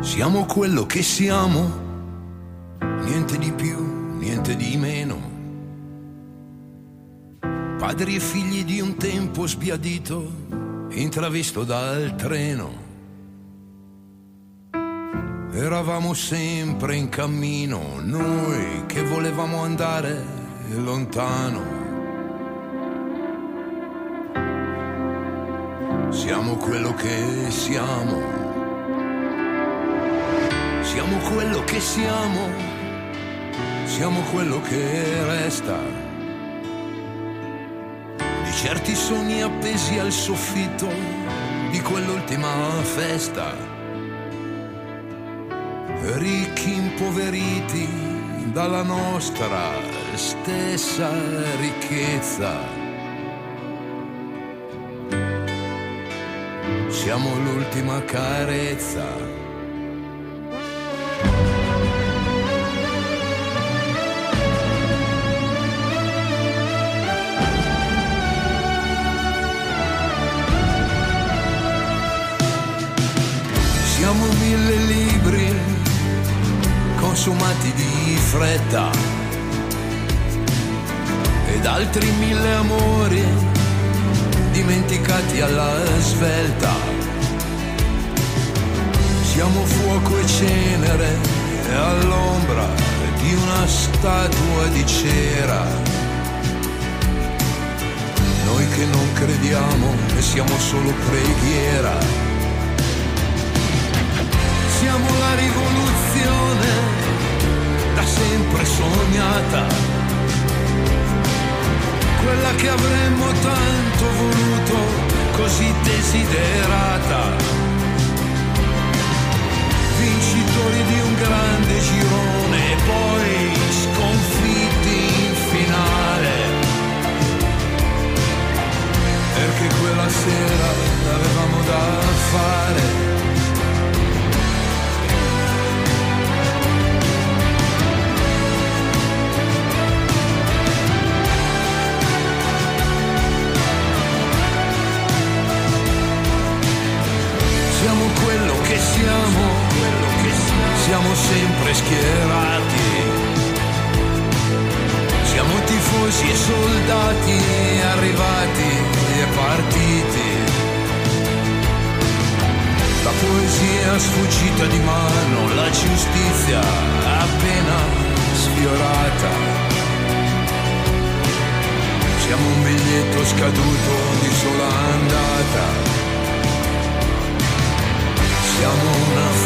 Siamo quello che siamo, niente di più, niente di meno. Padri e figli di un tempo sbiadito, intravisto dal treno. Eravamo sempre in cammino, noi che volevamo andare lontano. Siamo quello che siamo. Siamo quello che siamo. Siamo quello che resta. Di certi sogni appesi al soffitto di quell'ultima festa. Ricchi impoveriti dalla nostra stessa ricchezza. Siamo l'ultima carezza. Fretta ed altri mille amori dimenticati alla svelta. Siamo fuoco e cenere all'ombra di una statua di cera. Noi che non crediamo e siamo solo preghiera. Siamo la rivoluzione sempre sognata quella che avremmo tanto voluto, così desiderata. Vincitori di un grande girone e poi sconfitti in finale. Perché quella sera avevamo da fare. Siamo, siamo sempre schierati. Siamo tifosi e soldati arrivati e partiti. La poesia sfuggita di mano, la giustizia appena sfiorata. Siamo un biglietto scaduto di sola andata. Siamo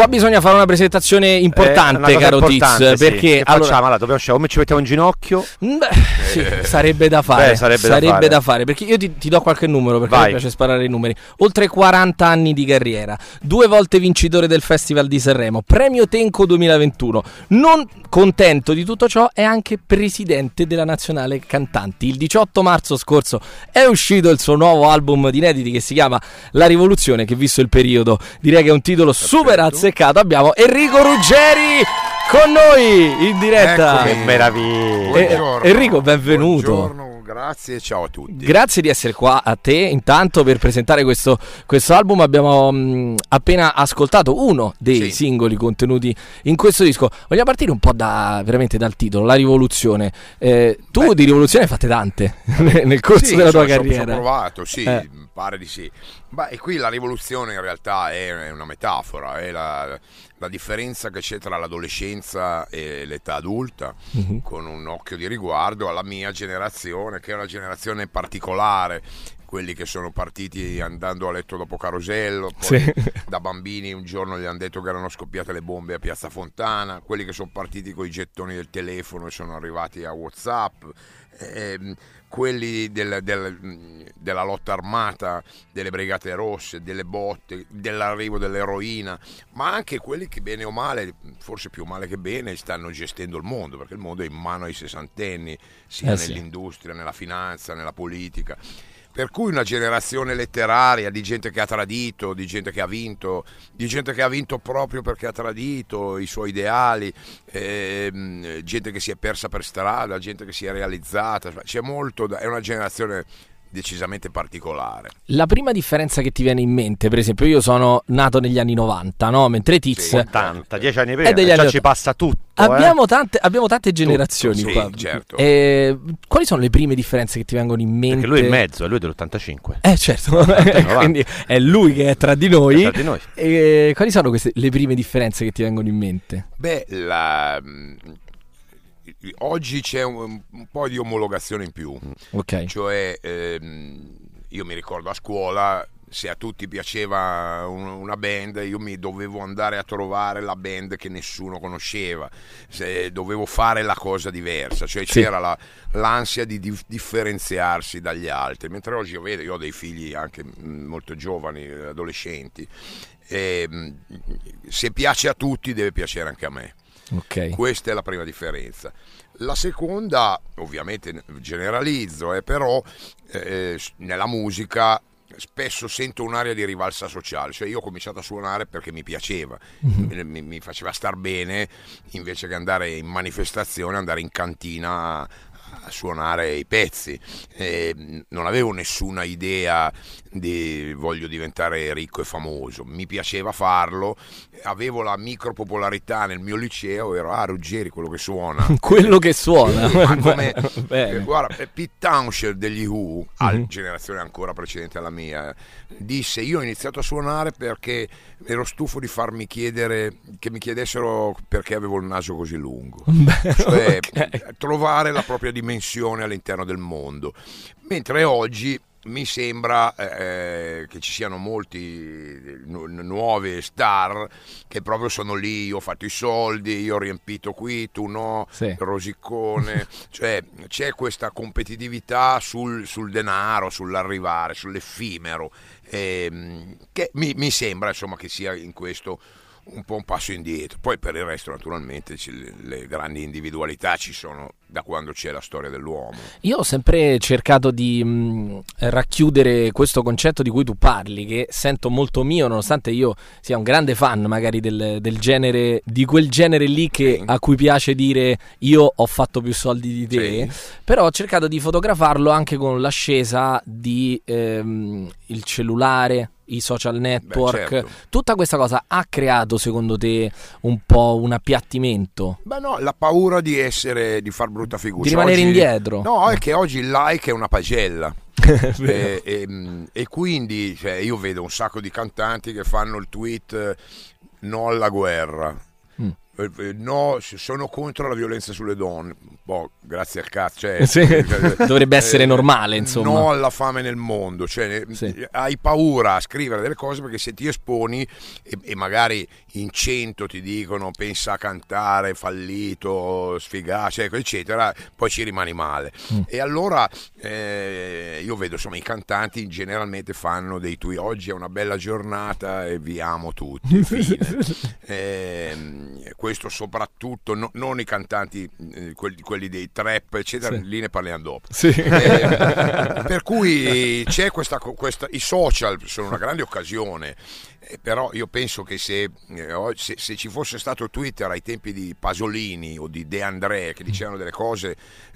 Qua bisogna fare una presentazione importante, Eh, una caro importante, Tiz, sì. perché Che allora, facciamo? Allora, dobbiamo scegliere come ci mettiamo in ginocchio. Mm, Beh, sì, sarebbe da fare. Beh, sarebbe da fare. perché io ti, ti do qualche numero perché Vai. mi piace sparare i numeri. Oltre 40 anni di carriera, due volte vincitore del Festival di Sanremo, premio Tenco 2021. Non contento di tutto ciò, è anche presidente della Nazionale Cantanti. Il 18 marzo scorso è uscito il suo nuovo album di inediti che si chiama La Rivoluzione, che visto il periodo direi che è un titolo super azzeccato. Abbiamo Enrico Ruggeri con noi in diretta. Che meraviglia. Eh, Buongiorno. Enrico, benvenuto. Buongiorno, grazie, ciao a tutti. Grazie di essere qua a te. Intanto per presentare questo, questo album abbiamo mh, appena ascoltato uno dei Sì. singoli contenuti in questo disco. Vogliamo partire un po' da, veramente dal titolo, La rivoluzione. Eh, tu Beh. di rivoluzione hai fatte tante nel corso Sì, della tua insomma, ci ho- carriera. provato, sì, Eh. pare di sì. Ma e qui la rivoluzione in realtà è una metafora, è la, la differenza che c'è tra l'adolescenza e l'età adulta, Mhm. con un occhio di riguardo alla mia generazione, che è una generazione particolare, quelli che sono partiti andando a letto dopo Carosello, poi Sì. da bambini un giorno gli hanno detto che erano scoppiate le bombe a Piazza Fontana, quelli che sono partiti con i gettoni del telefono e sono arrivati a Whatsapp, ehm, quelli del- del- della lotta armata, delle brigate rosse, delle botte, dell'arrivo dell'eroina, ma anche quelli che bene o male, forse più male che bene, stanno gestendo il mondo, perché il mondo è in mano ai sessantenni, sia Eh sì. nell'industria, nella finanza, nella politica. Per cui una generazione letteraria di gente che ha tradito, di gente che ha vinto, di gente che ha vinto proprio perché ha tradito i suoi ideali, ehm, gente che si è persa per strada, gente che si è realizzata, c'è molto, da- è una generazione decisamente particolare. La prima differenza che ti viene in mente, per esempio, io sono nato negli anni 90, no? Mentre Tiz... Sì, 80, 10 anni prima, È degli già anni ci passa tutto. eh. Abbiamo tante, abbiamo tante generazioni sì, qua. certo. Eh, quali sono le prime differenze che ti vengono in mente? Perché lui è in mezzo, è lui dell'85. Eh certo, 90. quindi è lui che è tra di noi. Tra di noi. E quali sono queste, le prime differenze che ti vengono in mente? Beh, la- oggi c'è un, un po' di omologazione in più. Ok. Cioè, ehm, io mi ricordo a scuola, se a tutti piaceva un- una band, io mi dovevo andare a trovare la band che nessuno conosceva, se dovevo fare la cosa diversa, cioè Sì. c'era la- l'ansia di dif- differenziarsi dagli altri. Mentre oggi io vedo, io ho dei figli anche mm, molto giovani, adolescenti, e, mm, se piace a tutti deve piacere anche a me. Ok. Questa è la prima differenza. La seconda, ovviamente generalizzo, è però eh, s- nella musica spesso sento un'area di rivalsa sociale, cioè io ho cominciato a suonare perché mi piaceva, mi, mi- mi faceva star bene invece che andare in manifestazione, andare in cantina a, suonare i pezzi. E, mh, non avevo nessuna idea di voglio diventare ricco e famoso, mi piaceva farlo, avevo la micro popolarità nel mio liceo, ero ah Ruggeri quello che suona. Quello che suona. Ma come- eh, guarda, eh, Pete Townshend degli Who, a Mhm. generazione ancora precedente alla mia, disse io ho iniziato a suonare perché ero stufo di farmi chiedere, che mi chiedessero perché avevo il naso così lungo. Beh, Cioè, ok. trovare la propria dimensione all'interno del mondo. Mentre oggi mi sembra eh, che ci siano molti nu- nuove star che proprio sono lì, io ho fatto i soldi, io ho riempito qui, tu no, Sì. rosicone, cioè c'è questa competitività sul, sul denaro, sull'arrivare, sull'effimero, ehm, che mi, mi sembra insomma che sia in questo un po' un passo indietro. Poi per il resto naturalmente le grandi individualità ci sono da quando c'è la storia dell'uomo. Io ho sempre cercato di mh, racchiudere questo concetto di cui tu parli, che sento molto mio, nonostante io sia un grande fan magari del, del genere, di quel genere lì che, Sì. a cui piace dire io ho fatto più soldi di te, Sì. però ho cercato di fotografarlo anche con l'ascesa di ehm, il cellulare, i social network, certo. tutta questa cosa ha creato secondo te un po' un appiattimento? Beh no, la paura di essere, di far brutta figura. Di rimanere oggi- indietro. No, è che oggi il like è una pagella. E, e- e quindi cioè, io vedo un sacco di cantanti che fanno il tweet eh, no alla guerra. Eh, eh, No, sono contro la violenza sulle donne. Boh, grazie al cazzo. cioè, Sì, eh, dovrebbe essere normale, insomma. No alla fame nel mondo. Cioè, eh, Sì. Hai paura a scrivere delle cose perché se ti esponi e, e magari in cento ti dicono pensa a cantare, fallito, sfigato, cioè, eccetera, poi ci rimani male. Mm. E allora eh, io vedo insomma i cantanti generalmente fanno dei tweet oggi è una bella giornata e vi amo tutti. fine. Ehm, questo soprattutto no- non i cantanti eh, quelli, quelli dei trap eccetera Sì. lì ne parliamo dopo Sì. Eh, per cui c'è questa, questa- i social sono una grande occasione eh, però io penso che se, eh, se- se ci fosse stato Twitter ai tempi di Pasolini o di De André che dicevano delle cose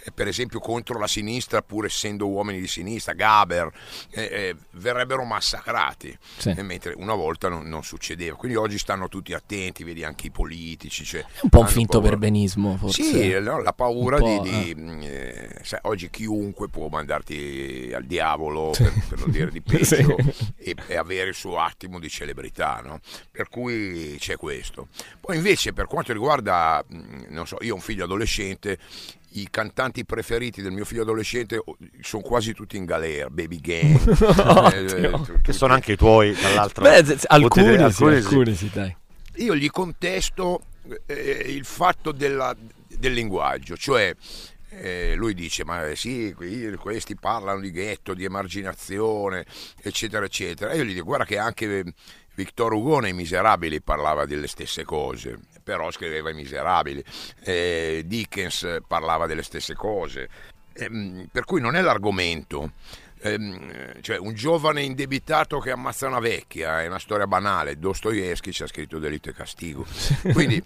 eh, per esempio contro la sinistra pur essendo uomini di sinistra Gaber eh, eh, verrebbero massacrati Sì. Eh, mentre una volta non, non succedeva quindi oggi stanno tutti attenti vedi anche i politici cioè, un po' un finto paura. perbenismo, forse. Sì, no, la paura di... di, eh, sai, oggi chiunque può mandarti al diavolo, per, per non dire di peggio, Sì. e, e avere il suo attimo di celebrazione. Celebrità, no? Per cui c'è questo. Poi invece per quanto riguarda, non so, io ho un figlio adolescente, i cantanti preferiti del mio figlio adolescente oh, sono quasi tutti in galera, Baby Gang, eh, Che sono anche i tuoi. Beh, z- z- alcuni, Potete- sì, alcuni sì, dai. io gli contesto eh, il fatto della- del linguaggio, cioè eh, lui dice ma sì, questi parlano di ghetto, di emarginazione, eccetera, eccetera. E io gli dico guarda che anche Victor Hugo nei Miserabili parlava delle stesse cose, però scriveva i Miserabili, Eh, Dickens parlava delle stesse cose, Ehm, per cui non è l'argomento. Ehm, cioè un giovane indebitato che ammazza una vecchia è una storia banale Dostoevsky ci ha scritto delitto e castigo quindi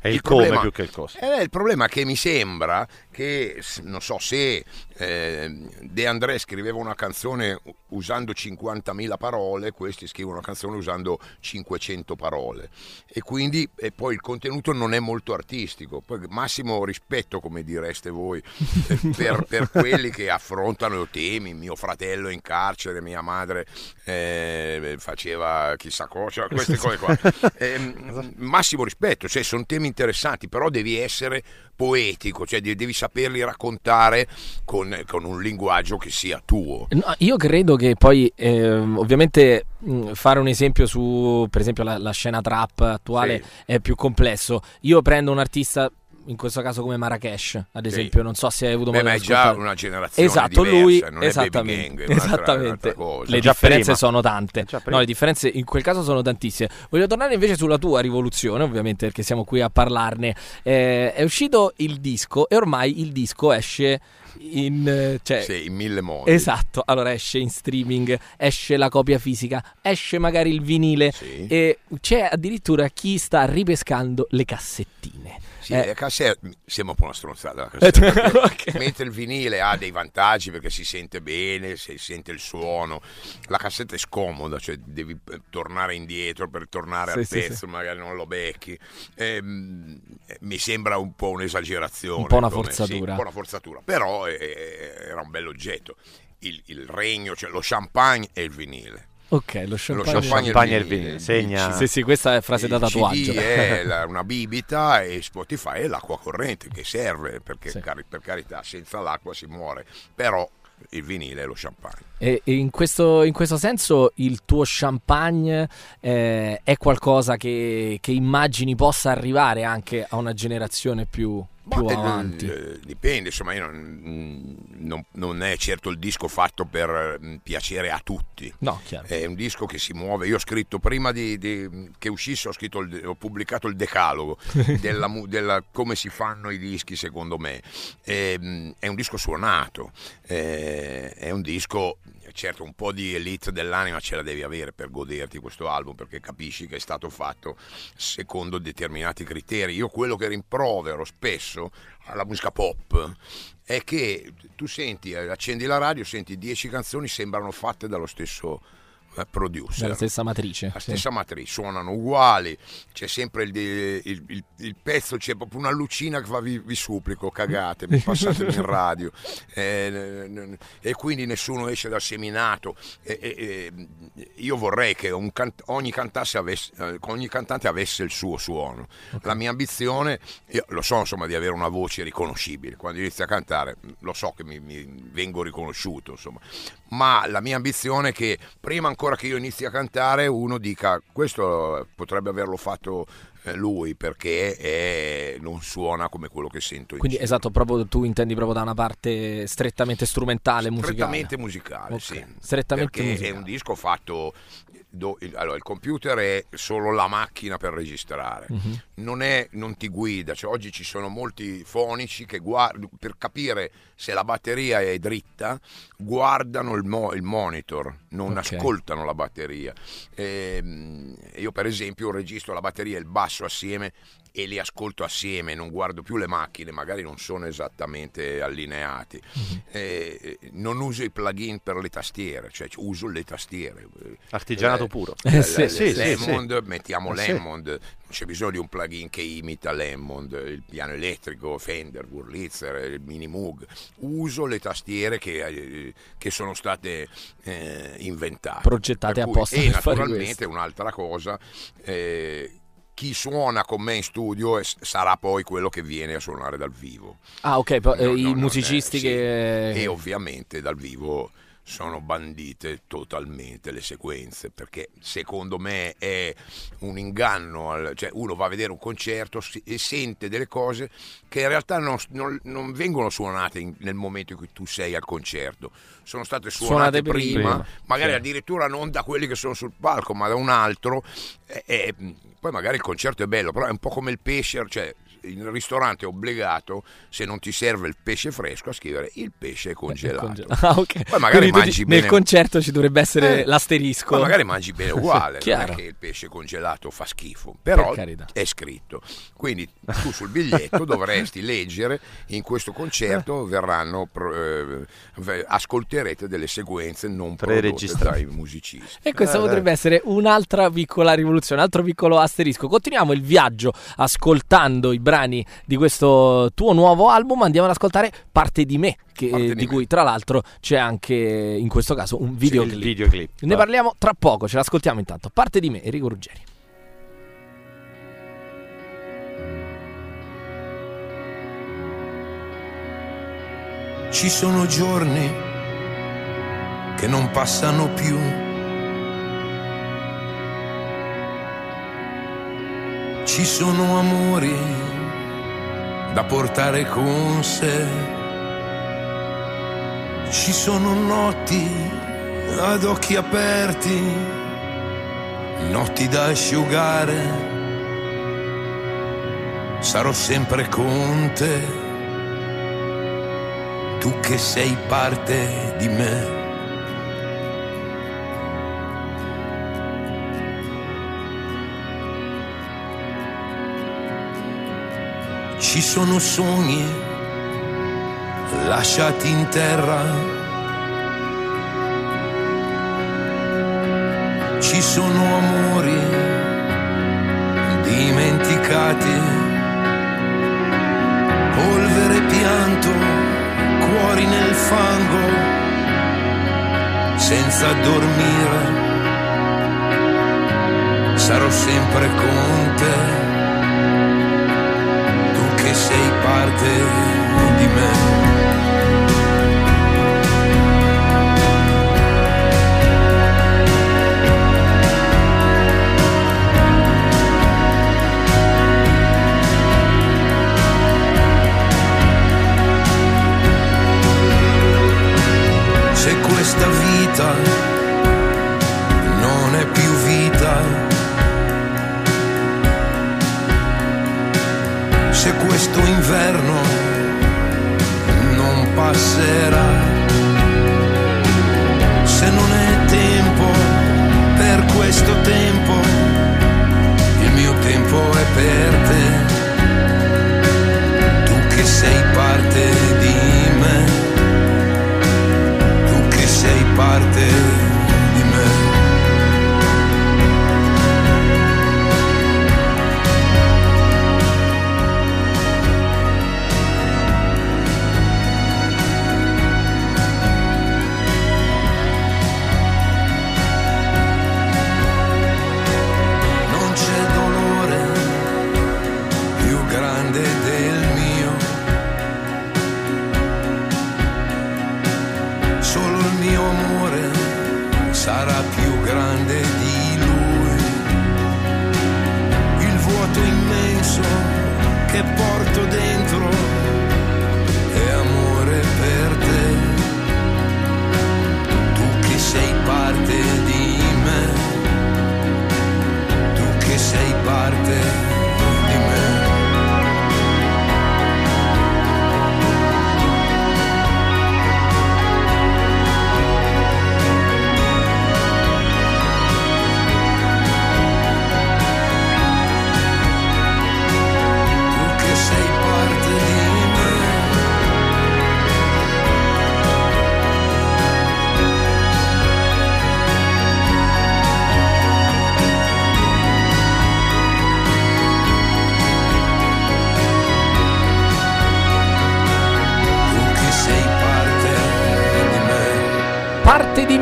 È il, il come problema- più che il cosa. eh, il problema è che mi sembra che, non so, se eh, De André scriveva una canzone usando 50.000 parole, questi scrivono una canzone usando 500 parole. E quindi e poi il contenuto non è molto artistico. Poi massimo rispetto, come direste voi, eh, per, per quelli che affrontano temi. Mio fratello è in carcere, mia madre eh, faceva chissà cosa, queste cose qua. Ehm, massimo rispetto, cioè sono temi interessanti, però devi essere poetico, cioè de- devi saperli raccontare con, con un linguaggio che sia tuo. No, io credo che poi, ehm, ovviamente, mh, fare un esempio su, per esempio, la, la scena trap attuale Sì. è più complesso. Io prendo un artista, in questo caso come Marrakesh, ad Sì. esempio, non so se hai avuto Beh, modo ma di è già una generazione Esatto, diversa, lui, non è Baby esattamente, Gang, è un'altra- esattamente. un'altra le differenze prima. sono tante. No, le differenze in quel caso sono tantissime. Voglio tornare invece sulla tua rivoluzione, ovviamente, perché siamo qui a parlarne. Eh, è uscito il disco e ormai il disco esce in... eh, cioè, Sì, in mille modi. Esatto, allora esce in streaming, esce la copia fisica, esce magari il vinile Sì. e c'è addirittura chi sta ripescando le cassettine. Sì, Eh, la cassetta sembra un po' una stronzata la cassetta, perché ok. mentre il vinile ha dei vantaggi perché si sente bene, si sente il suono, la cassetta è scomoda, cioè devi eh, tornare indietro per tornare Sì, al sì, pezzo, magari non lo becchi. Ehm, eh, mi sembra un po' un'esagerazione. Un po' una come- forzatura. sì, un po' una forzatura, però eh, era un bell'oggetto. Il, il regno, cioè lo champagne e il vinile. Ok, lo Lo champagne. champagne, Champagne e e il vinile, segna- Sì, sì, questa è frase da il tatuaggio. CD è la- una bibita e Spotify è l'acqua corrente che serve perché Sì. cari- per carità senza l'acqua si muore, però il vinile è lo champagne. E, e in, questo, in questo senso il tuo champagne eh, è qualcosa che, che immagini possa arrivare anche a una generazione più, più Ma, eh, avanti. eh, dipende, insomma, io non, non- non è certo il disco fatto per mm, piacere a tutti. No, chiaro. È un disco che si muove. Io ho scritto prima di, di- che uscisse, ho, scritto il- ho pubblicato il decalogo della, mu- della- come si fanno i dischi, secondo me. Ehm, è un disco suonato, eh, è un disco. Certo, un po' di elite dell'anima ce la devi avere per goderti questo album perché capisci che è stato fatto secondo determinati criteri. Io quello che rimprovero spesso alla musica pop è che tu senti, eh, accendi la radio, senti 10 canzoni, sembrano fatte dallo stesso eh, producer. Dalla stessa matrice. La sì. stessa matrice, suonano uguali, c'è sempre il, il- il- il pezzo, c'è proprio una lucina che fa vi, vi supplico, cagate, passatemi in radio. Eh, n- n- e quindi nessuno esce dal seminato. E- e- e io vorrei che can- ogni, avesse- eh, ogni cantante avesse il suo suono. La mia ambizione, io lo so insomma di avere una voce riconoscibile, quando inizio a cantare lo so che mi, mi vengo riconosciuto, insomma. ma la mia ambizione è che prima ancora che io inizi a cantare uno dica questo potrebbe averlo fatto eh, lui perché è- non suona come quello che sento in Quindi giro. esatto, proprio tu intendi proprio da una parte strettamente strumentale, musicale. Strettamente musicale, Ok, sì. strettamente Perché musicale. è un disco fatto. Do- il- allora, il computer è solo la macchina per registrare, Mhm. non, è, non ti guida. Cioè, oggi ci sono molti fonici che guard- per capire se la batteria è dritta, guardano il, mo- il monitor, non Ok. ascoltano la batteria. Ehm, io, per esempio, registro la batteria e il basso assieme e li ascolto assieme, non guardo più le macchine, magari non sono esattamente allineati. Eh, non uso i plugin per le tastiere, cioè uso le tastiere. Artigianato Eh, puro. Eh, le- sì, le- sì, sì, Lemond, mettiamo Eh, sì. Lemond, non c'è bisogno di un plugin che imita Lemond, il piano elettrico, Fender, Wurlitzer, il Mini Moog. Uso le tastiere che, eh, che sono state eh, inventate. Progettate Per cui- apposta E naturalmente questo. un'altra cosa. Chi suona con me in studio sarà poi quello che viene a suonare dal vivo. Ah, ok, poi, eh, No, no, i non è- musicisti sì. che... E ovviamente dal vivo sono bandite totalmente le sequenze perché secondo me è un inganno al- cioè uno va a vedere un concerto e sente delle cose che in realtà non, non- non vengono suonate in- nel momento in cui tu sei al concerto sono state suonate, Suonate prima. prima, magari Sì. addirittura non da quelli che sono sul palco ma da un altro e- e poi magari il concerto è bello però è un po' come il pesce cioè il ristorante è obbligato se non ti serve il pesce fresco a scrivere il pesce è congelato congelato. Ah, ok. poi magari Quindi mangi bene nel concerto ci dovrebbe essere Eh, l'asterisco. poi magari mangi bene uguale non è che il pesce congelato fa schifo però Per è scritto quindi tu sul biglietto dovresti leggere in questo concerto verranno pro- eh, ascolterete delle sequenze non prodotte dai musicisti E questa Eh, potrebbe essere un'altra piccola rivoluzione, altro piccolo asterisco. Continuiamo il viaggio ascoltando i brani di questo tuo nuovo album. Andiamo ad ascoltare Parte di me, che- Parte di di me. cui tra l'altro c'è anche in questo caso un Il videoclip. videoclip. Ne parliamo tra poco, ce l'ascoltiamo intanto. Parte di me, Enrico Ruggeri. Ci sono giorni che non passano più. Ci sono amori da portare con sé. Ci sono notti ad occhi aperti, notti da asciugare. Sarò sempre con te tu che sei parte di me. Ci sono sogni lasciati in terra. Ci sono amori dimenticati. Polvere pianto cuori nel fango, senza dormire. Sarò sempre con te,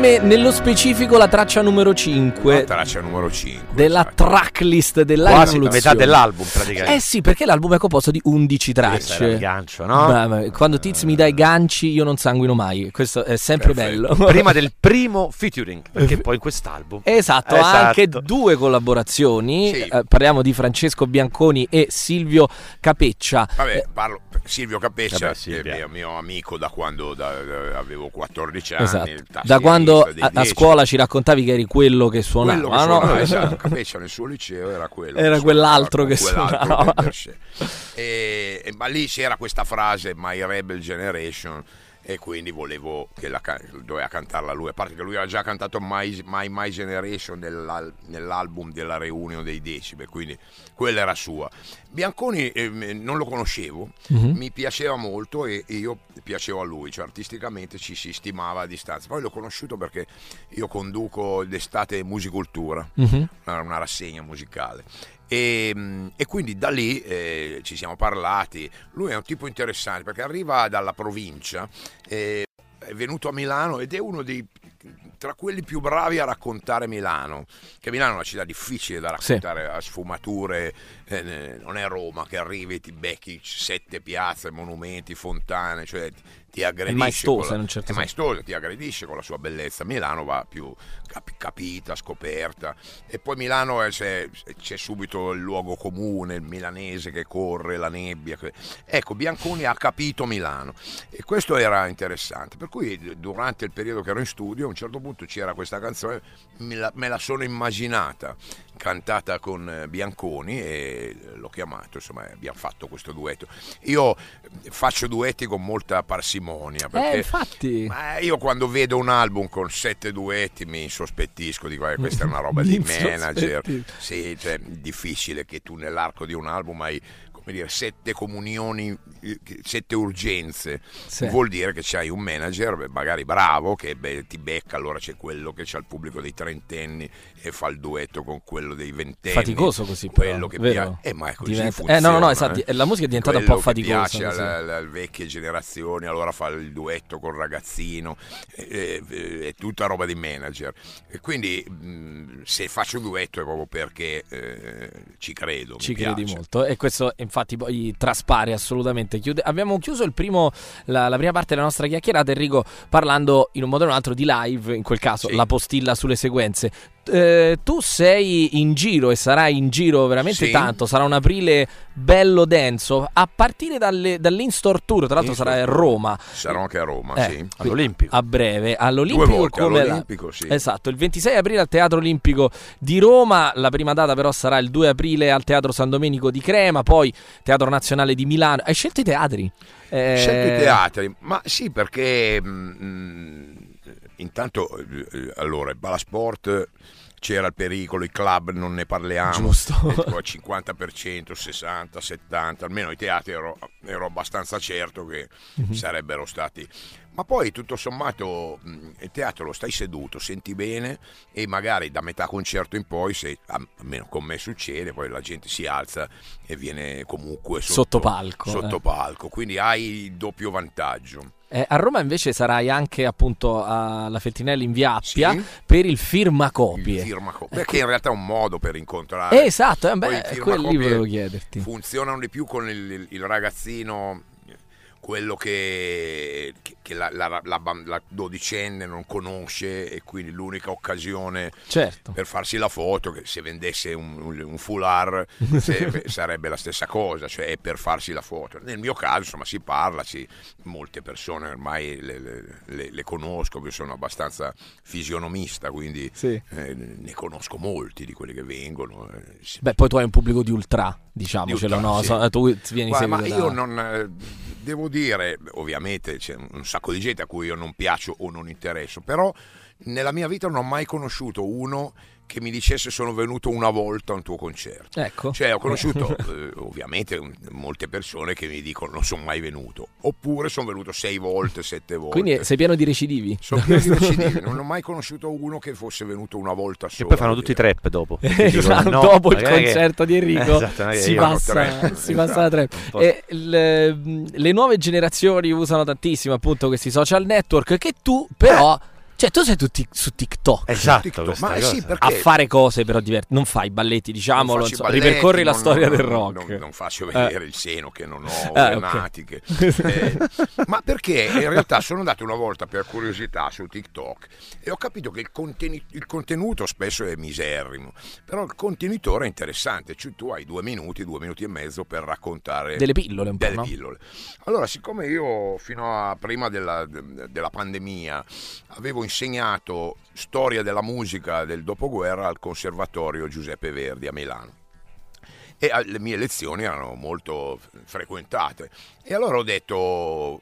parte di me, nello specifico la traccia numero 5 La traccia numero 5. della tracklist della Quasi la metà dell'album praticamente. Eh sì, perché l'album è composto di 11 Questo era il tracce. gancio, no? Beh, quando Tiz mi dai ganci io non sanguino mai, questo è sempre Perfetto. bello. Prima del primo featuring, perché poi in quest'album Esatto, Esatto. anche due collaborazioni. Sì. Eh, parliamo di Francesco Bianconi e Silvio Capeccia. Vabbè, parlo Silvio Capeccia, Vabbè, è mio, mio amico da quando da- da- avevo 14 anni. Esatto. Da tastierista quando a, a 10. scuola ci raccontavi che eri quello che suonava, quello che no? suonava, esatto, Capeccia nel suo liceo era quello Era che quell'altro che quell'altro suonava. sé. E- e- ma lì c'era questa frase My Rebel Generation e quindi volevo che la doveva cantarla lui a parte che lui aveva già cantato My My, My Generation nell'al- nell'album della reunion dei Decibel quindi quella era sua Bianconi ehm, non lo conoscevo Mhm. mi piaceva molto e e io piacevo a lui, cioè artisticamente ci si stimava a distanza. Poi l'ho conosciuto perché io conduco d'estate musicultura, Mhm. una, una rassegna musicale. E, mh, e quindi da lì eh, ci siamo parlati. Lui è un tipo interessante perché arriva dalla provincia, eh, è venuto a Milano ed è uno dei tra quelli più bravi a raccontare Milano, che Milano è una città difficile da Sì. raccontare a sfumature, eh, non è Roma che arrivi e ti becchi sette piazze, monumenti, fontane, cioè ti, aggredisce. maestosa con la- certo è maestosa, ti aggredisce con la sua bellezza. Milano va più capi- capita, scoperta. E poi Milano è- c'è, c'è subito il luogo comune, il milanese che corre, la nebbia. Ecco, Bianconi ha capito Milano e questo era interessante. Per cui durante il periodo che ero in studio, a un certo punto c'era questa canzone, me la, me la sono immaginata cantata con eh, Bianconi e l'ho chiamato, insomma abbiamo fatto questo duetto. Io faccio duetti con molta parsimonia perché Eh, infatti. ma io quando vedo un album con sette duetti mi insospettisco, dico eh, questa è una roba di manager. Sì, cioè, difficile che tu nell'arco di un album hai come dire, sette comunioni, eh, sette urgenze. Sì. Vuol dire che c'hai un manager magari bravo che beh, ti becca, allora c'è quello che c'ha il pubblico dei trentenni e fa il duetto con quello dei ventenni. Faticoso così, però, quello che vero? piace. Eh, ma è così Diventa- funziona, eh, no, no, no, esatto, eh. la musica è diventata un Quello po' che faticosa, piace così. alla- alle vecchie generazioni, allora fa il duetto col ragazzino, eh, eh, è tutta roba di manager. E quindi mh, se faccio duetto è proprio perché eh, ci credo. Ci credi piace. molto e questo infatti poi traspare assolutamente. Chiude- abbiamo chiuso il primo, la, la prima parte della nostra chiacchierata, Enrico, parlando in un modo o in un altro di live, in quel caso Sì. la postilla sulle sequenze. Eh, tu sei in giro e sarai in giro veramente Sì. tanto, sarà un aprile bello denso, a partire dalle, dall'in-store tour, tra l'altro sarà a. Roma. Sarò anche a Roma, Eh, sì. all'Olimpico. A breve, Due all'Olimpico volte come la- all'Olimpico, sì. Esatto, il 26 aprile al Teatro Olimpico di Roma, la prima data però sarà il 2 aprile al Teatro San Domenico di Crema, poi Teatro Nazionale di Milano. Hai scelto i teatri? Eh, Scelto i teatri, ma sì perché mh, intanto eh, allora il Balasport c'era il pericolo, i club non ne parliamo, Giusto. eh, tipo al 50%, 60, 70, almeno i teatri ero, ero abbastanza certo che Mhm. sarebbero stati. Ma poi tutto sommato il teatro lo stai seduto, senti bene e magari da metà concerto in poi, se, almeno con me succede, poi la gente si alza e viene comunque sotto, Sotto palco, sotto eh. palco, quindi hai il doppio vantaggio. eh, a Roma invece sarai anche appunto alla Fettinelli in via Appia Sì. per il firmacopie. Il firmaco- perché in realtà è un modo per incontrare. Eh, esatto, eh, beh, firmacopie quelli volevo chiederti. Funzionano di più con il- il ragazzino, quello che, che- la, la- la la dodicenne non conosce e quindi l'unica occasione Certo. per farsi la foto, che se vendesse un, un- un foulard se- sarebbe la stessa cosa, cioè è per farsi la foto. Nel mio caso insomma si parla, si- molte persone ormai le, le- le- le conosco, io sono abbastanza fisionomista, quindi Sì. eh, ne conosco molti di quelli che vengono. eh, Beh, poi tu hai un pubblico di ultra, diciamocelo, Di ultra, no? sì. Tu vieni Guarda, ma seguito io da- non eh, devo dire, ovviamente c'è un sacco di gente a cui io non piaccio o non interesso, però nella mia vita non ho mai conosciuto uno che mi dicesse sono venuto una volta a un tuo concerto. Ecco. Cioè, ho conosciuto eh, ovviamente un- molte persone che mi dicono non sono mai venuto, oppure sono venuto sei volte, sette volte. Quindi sei pieno di recidivi. sono pieno di recidivi, non ho mai conosciuto uno che fosse venuto una volta E sola. poi fanno tutti i trap dopo. Esatto, Dicono, no, dopo il magari che- concerto di Enrico Esatto, si, passa, tre. si passa tre. Un po'. E le, le nuove generazioni usano tantissimo appunto questi social network che tu però Cioè, tu sei tutti su TikTok. Esatto, TikTok. Ma eh cosa. sì, perché A fare cose però diverse. Non fai i balletti, diciamolo. I balletti, ripercorri la non- storia non- del rock. Non, non faccio Eh. vedere il seno che non ho, Ah, le ok. natiche. Eh, ma perché in realtà sono andato una volta per curiosità su TikTok e ho capito che il, conteni- il contenuto spesso è miserrimo, però il contenitore è interessante. Cioè, tu hai due minuti, due minuti e mezzo per raccontare Delle pillole un po', delle no? pillole. Allora, siccome io fino a prima della, de- della pandemia avevo insegnato storia della musica del dopoguerra al Conservatorio Giuseppe Verdi a Milano. E eh, le mie lezioni erano molto frequentate. E allora ho detto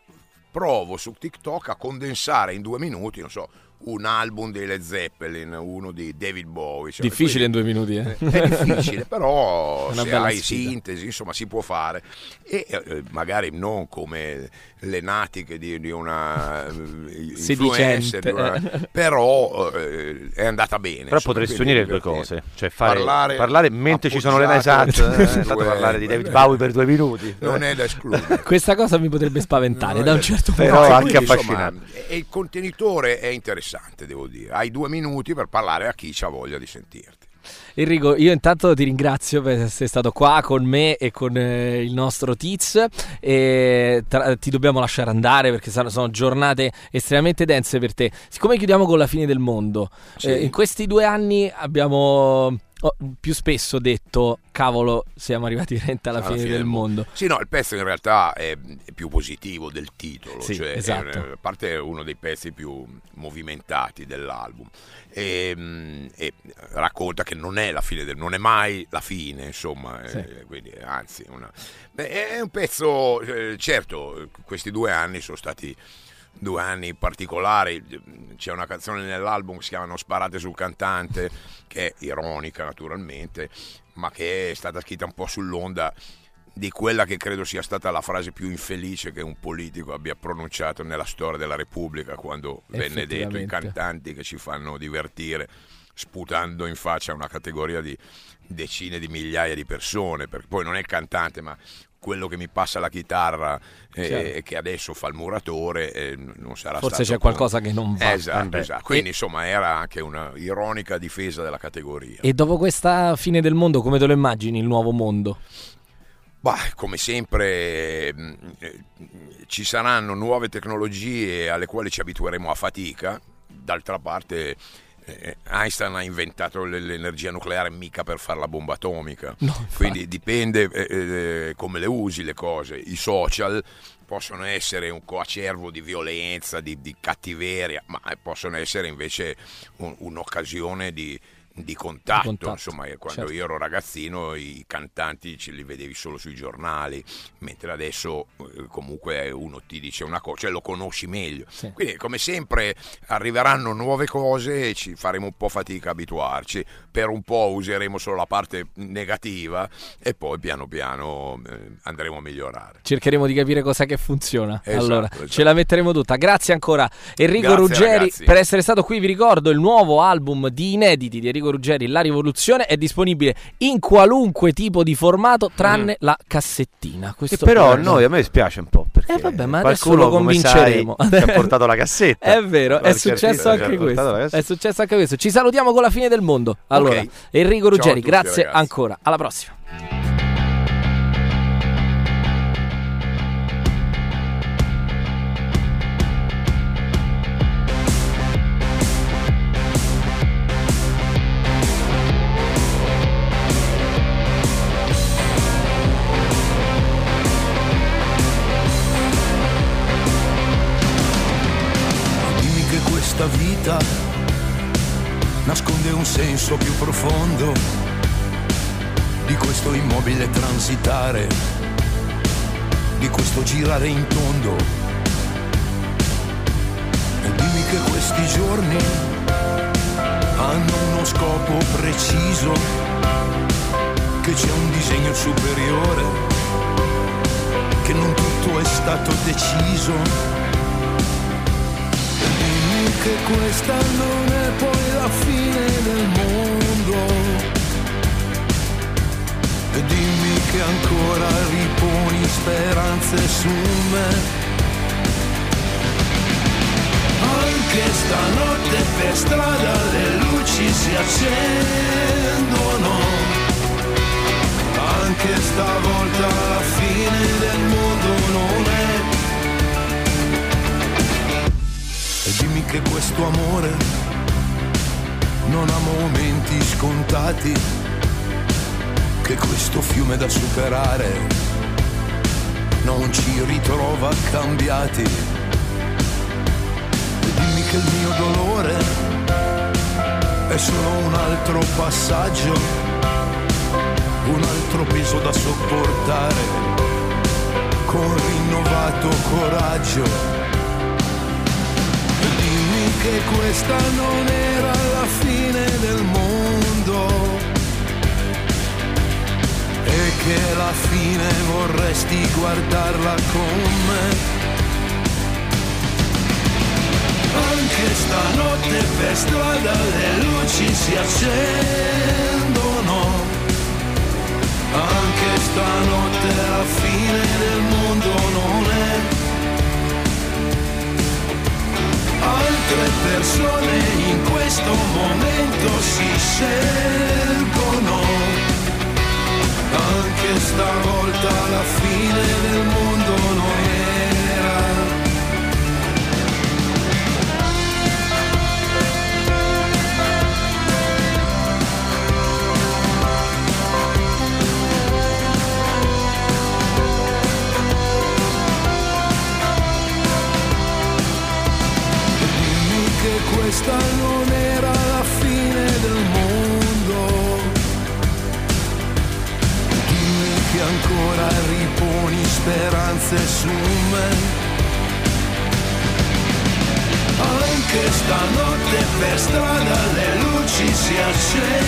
provo su TikTok a condensare in due minuti, non so, un album dei Led Zeppelin, uno di David Bowie. cioè, Difficile in due minuti, eh. è difficile, però se hai sfida. sintesi, insomma, si può fare. E eh, magari non come le natiche di, di una eh, influencer, di una- però eh, è andata bene. Però insomma, potresti unire le due cose, cioè fare, parlare, Parlare mentre ci sono le Nisat, eh, due- parlare di David Bowie per due minuti. Non è da escludere. Questa cosa mi potrebbe spaventare No, da un eh, certo punto. Però No, anche quindi, affascinante. insomma, E il contenitore è interessante, devo dire. Hai due minuti per parlare a chi ha voglia di sentirti. Enrico, io intanto ti ringrazio per essere stato qua con me e con eh, il nostro Tiz. E tra- ti dobbiamo lasciare andare perché sono, sono giornate estremamente dense per te. Siccome chiudiamo con la fine del mondo, Sì. eh, in questi due anni abbiamo oh, più spesso detto: cavolo, siamo arrivati veramente alla, fine, del mondo. Sì, no, il pezzo in realtà è, è più positivo del titolo, Sì, cioè, è- esatto. a parte è uno dei pezzi più movimentati dell'album e, mm, e racconta che non è la fine del, non è mai la fine, insomma, Sì. eh, quindi anzi, una- beh, è un pezzo, eh, certo, questi due anni sono stati due anni particolari. C'è una canzone nell'album che si chiama Non sparate sul cantante, che è ironica naturalmente, ma che è stata scritta un po' sull'onda di quella che credo sia stata la frase più infelice che un politico abbia pronunciato nella storia della Repubblica quando venne detto i cantanti che ci fanno divertire sputando in faccia una categoria di decine di migliaia di persone, perché poi non è il cantante, ma quello che mi passa la chitarra eh, Certo. e che adesso fa il muratore eh, non sarà Forse c'è qualcosa che non va. Esatto, esatto. Quindi insomma era anche una ironica difesa della categoria. E dopo questa fine del mondo, come te lo immagini il nuovo mondo? Bah, come sempre mh, eh, ci saranno nuove tecnologie alle quali ci abitueremo a fatica, d'altra parte Einstein ha inventato l'energia nucleare mica per fare la bomba atomica, No, quindi dipende eh, eh, come le usi le cose. I social possono essere un coacervo di violenza, di, di cattiveria, ma eh, possono essere invece un- un'occasione di, di contatto. contatto, Insomma, eh, quando certo. io ero ragazzino i cantanti ce li vedevi solo sui giornali, mentre adesso eh, comunque uno ti dice una cosa, cioè lo conosci meglio. Sì. Quindi come sempre arriveranno nuove cose e ci faremo un po' fatica a abituarci, per un po' useremo solo la parte negativa e poi piano piano eh, andremo a migliorare. Cercheremo di capire cosa che funziona. Esatto, allora, esatto. ce la metteremo tutta. Grazie ancora Enrico Grazie, Ruggeri ragazzi. per essere stato qui. Vi ricordo il nuovo album di inediti di Enrico Ruggeri, La Rivoluzione, è disponibile in qualunque tipo di formato tranne la cassettina. Che Questo però a è- noi a me spiace un po' perché Eh, vabbè, ma adesso lo convinceremo. sai, ci ha portato la cassetta. È vero, è successo anche questo. È successo anche questo. Ci salutiamo con la fine del mondo. Allora, Ok. Enrico Ruggeri, grazie ragazzi. ancora. Alla prossima. Senso più profondo di questo immobile transitare, di questo girare in tondo. E dimmi che questi giorni hanno uno scopo preciso, che c'è un disegno superiore, che non tutto è stato deciso. Dimmi che questa non è poi la fine del mondo. E dimmi che ancora riponi speranze su me. Anche stanotte per strada le luci si accendono. Anche stavolta la fine del mondo non è. E dimmi che questo amore non ha momenti scontati, che questo fiume da superare non ci ritrova cambiati. E dimmi che il mio dolore è solo un altro passaggio, un altro peso da sopportare con rinnovato coraggio. Che questa non era la fine del mondo e che alla fine vorresti guardarla con me. Anche stanotte per strada le luci si accendono. Anche stanotte la fine del mondo non è. Altre persone in questo momento si scelgono. Anche stavolta la fine del mondo non era. Le